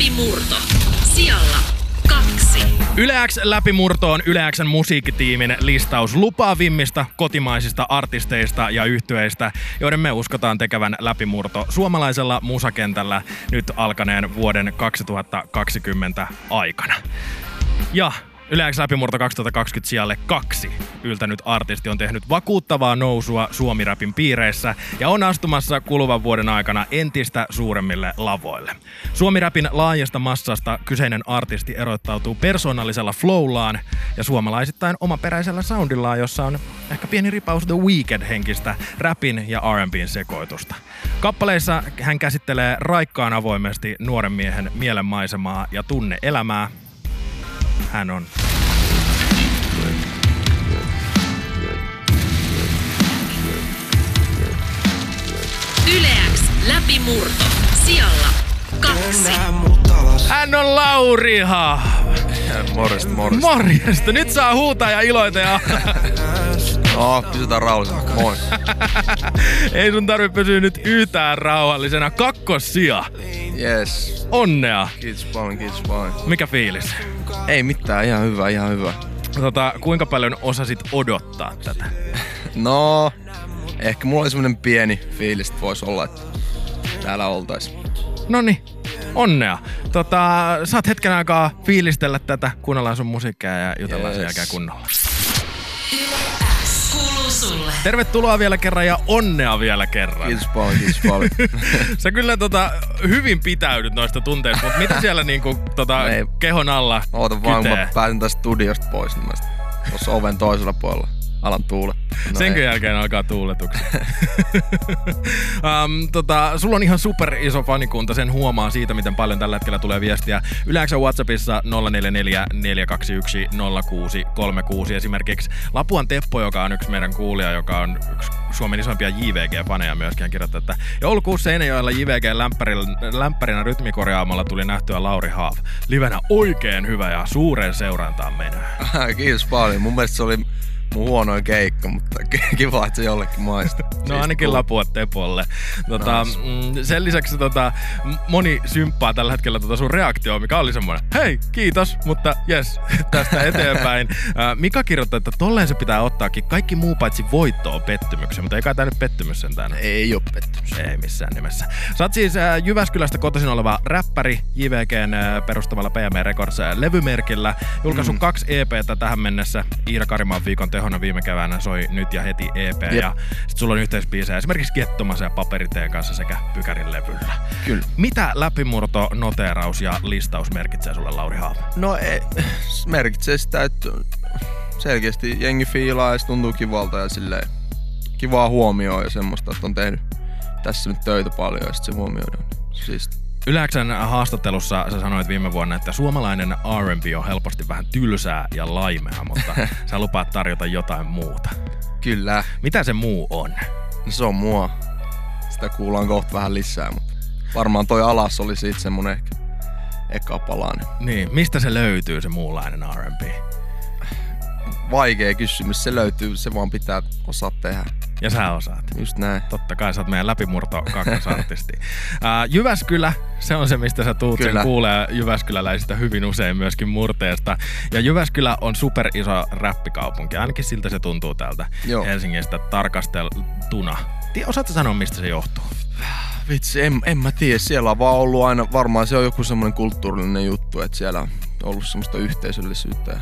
Läpimurto. Sijalla kaksi. Yle X läpimurto on Yle Xn musiikkitiimin listaus lupaavimmista kotimaisista artisteista ja yhtyeistä, joiden me uskotaan tekevän läpimurto suomalaisella musakentällä nyt alkaneen vuoden 2020 aikana. Ja Yle X läpimurto 2020 sijalle kaksi yltänyt artisti on tehnyt vakuuttavaa nousua suomirapin piireissä ja on astumassa kuluvan vuoden aikana entistä suuremmille lavoille. Suomirapin laajasta massasta kyseinen artisti erottautuu persoonallisella flowllaan ja suomalaisittain omaperäisellä soundillaan, jossa on ehkä pieni ripaus The Weekend-henkistä rapin ja R&Bin sekoitusta. Kappaleissa hän käsittelee raikkaan avoimesti nuoren miehen mielenmaisemaa ja tunne-elämää, hän on. Yle X läpimurto. Sijalla kaksi. Hän on Lauri Ha. Morjesta, morjesta. Morjesta. Nyt saa huutaa ja iloita ja No, pysytään rauhallisena. Moi. ei sun tarvi pysyä nyt yhtään rauhallisena. Kakkosia. Yes. Onnea. Kiitos paljon, kiitos paljon. Mikä fiilis? Ei mitään, ihan hyvä, ihan hyvä. Tota, kuinka paljon osasit odottaa tätä? No, ehkä mulla oli semmonen pieni fiilis, että voisi olla, että täällä oltais. Noni, onnea. Tota, saat hetken aikaa fiilistellä tätä, kuunnellaan sun musiikkia ja jutellaan sen Yes. jälkeen kunnolla. Sulle. Tervetuloa vielä kerran ja onnea vielä kerran. Kiitos paljon, kiitos paljon. Sä kyllä tota, hyvin pitäydyt noista tunteista, mutta mitä siellä niinku, tota, Ei. kehon alla Oota vaan, kun mä pääsen tästä studiosta pois, niin mä tuossa oven toisella puolella alan tuule. No Senkö jälkeen alkaa tuuletukset. um, tota, sulla on ihan super iso fanikunta, sen huomaa siitä, miten paljon tällä hetkellä tulee viestiä. Yleensä Whatsappissa 044 421 0636 esimerkiksi. Lapuan Teppo, joka on yksi meidän kuulija, joka on yksi Suomen isoimpia JVG-faneja myöskin, hän kirjoittaa, että joulukuussa Seinäjoella JVG lämpärin- lämpärinä rytmikorjaamalla tuli nähtyä Lauri Haaf. Livenä oikein hyvä ja suureen seurantaan mennään. Kiitos paljon. Mun mielestä se oli mun huonoin keikka, mutta kiva, että se jollekin maistuu. No ainakin lapua Tepolle. Tota, Nice. mm, sen lisäksi tota, moni symppaa tällä hetkellä tota sun reaktio, mikä oli semmoinen, hei, kiitos, mutta jes, tästä eteenpäin. Mika kirjoittaa, että tolleen se pitää ottaakin. Kaikki muu paitsi voitto on pettymyksen, mutta ei kai tää nyt pettymys sentään. Ei oo pettymys. Ei missään nimessä. Sä oot siis äh, Jyväskylästä kotoisin oleva räppäri JVGn äh, perustavalla PM Records äh, levymerkillä. Julkaisu mm. kaksi EPtä tähän mennessä. Iida Karimaan viikon tehona viime keväänä soi Nyt ja heti EP. Jep. Ja sit sulla on yhteisbiisejä esimerkiksi Kettomassa ja Paperiteen kanssa sekä Pykärin levyllä. Kyllä. Mitä läpimurto, noteeraus ja listaus merkitsee sulle Lauri Haava? No ei, se merkitsee sitä, että selkeästi jengi fiilaa ja se tuntuu kivalta ja silleen kivaa huomioon ja semmoista, että on tehnyt tässä nyt töitä paljon ja sit se huomioidaan. Siis Yläksän haastattelussa sä sanoit viime vuonna, että suomalainen R&B on helposti vähän tylsää ja laimea, mutta sä lupaat tarjota jotain muuta. kyllä, Mitä se muu on? no se on mua. Sitä kuullaan kohta vähän lisää, mutta varmaan toi alas oli siitä semmonen ehkä eka palanen. Niin, mistä se löytyy se muunlainen R&B? Vaikea kysymys, se löytyy, se vaan pitää osaa tehdä. Ja sä osaat. Just näin. Totta kai sä oot meidän läpimurto kakkosartisti. Ää, Jyväskylä, se on se mistä sä tuut, sen Kyllä. kuulee Jyväskyläläisistä hyvin usein myöskin murteesta. Ja Jyväskylä on super iso räppikaupunki, ainakin siltä se tuntuu täältä Joo. Helsingistä tarkasteltuna. Osaatko sanoa, mistä se johtuu? Vitsi, en, en mä tiedä. Siellä on vaan ollut aina, varmaan se on joku semmoinen kulttuurillinen juttu, että siellä on ollut semmoista yhteisöllisyyttä ja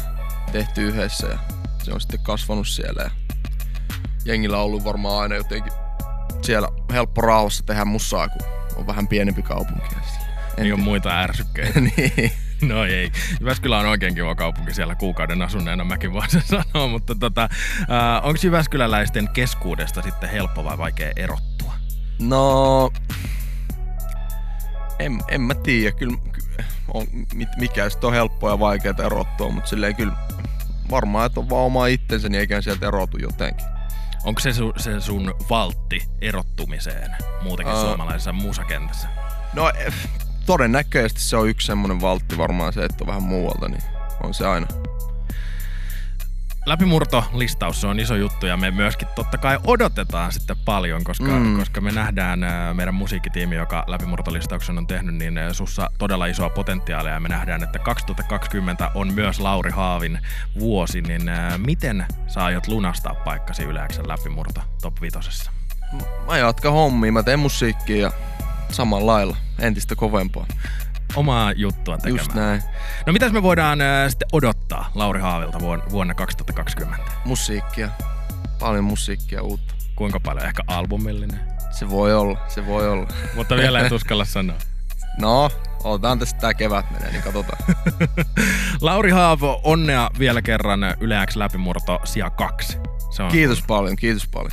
tehty yhdessä ja se on sitten kasvanut siellä ja jengillä on ollut varmaan aina jotenkin siellä helppo rauhassa tehdä musaa, kun on vähän pienempi kaupunki. En Niin on tiedä. muita ärsykkeitä. niin. No ei. Jyväskylä on oikein kiva kaupunki siellä kuukauden asuneena, mäkin voin sen sanoa, mutta tota, onko Jyväskyläläisten keskuudesta sitten helppo vai vaikea erottua? No, en, en mä tiedä. Kyllä ky- on, mikä sitten on helppoa ja vaikeaa erottua, mutta silleen kyllä varmaan, että on vaan oma itsensä, niin eikä sieltä erotu jotenkin. Onko se, su, se sun valtti erottumiseen muutenkin Ää. suomalaisessa musakentässä? No eh, todennäköisesti se on yksi semmoinen valtti varmaan se, että on vähän muualta, niin on se aina. Läpimurtolistaus se on iso juttu ja me myöskin totta kai odotetaan sitten paljon, koska, mm. koska me nähdään ää, meidän musiikkitiimi, joka läpimurtolistauksen on tehnyt, niin ää, sussa todella isoa potentiaalia ja me nähdään, että 2020 on myös Lauri Haavin vuosi, niin ää, miten sä aiot lunastaa paikkasi Yleäksen läpimurto top vitosessa? Mä jatkan hommia, mä teen musiikkia ja samalla lailla, entistä kovempaa. Omaa juttua tekemään. Just näin. No mitäs me voidaan ää, sitten odottaa Lauri Haavilta vuonna, vuonna 2020? Musiikkia. Paljon musiikkia uutta. Kuinka paljon? Ehkä albumillinen? Se voi olla, se voi olla. Mutta vielä et uskalla sanoa. No, otetaan tästä tää kevät menee, niin katsotaan. Lauri Haavo, onnea vielä kerran Yle X läpimurto sija kaksi. Se on Kiitos paljon, kiitos paljon.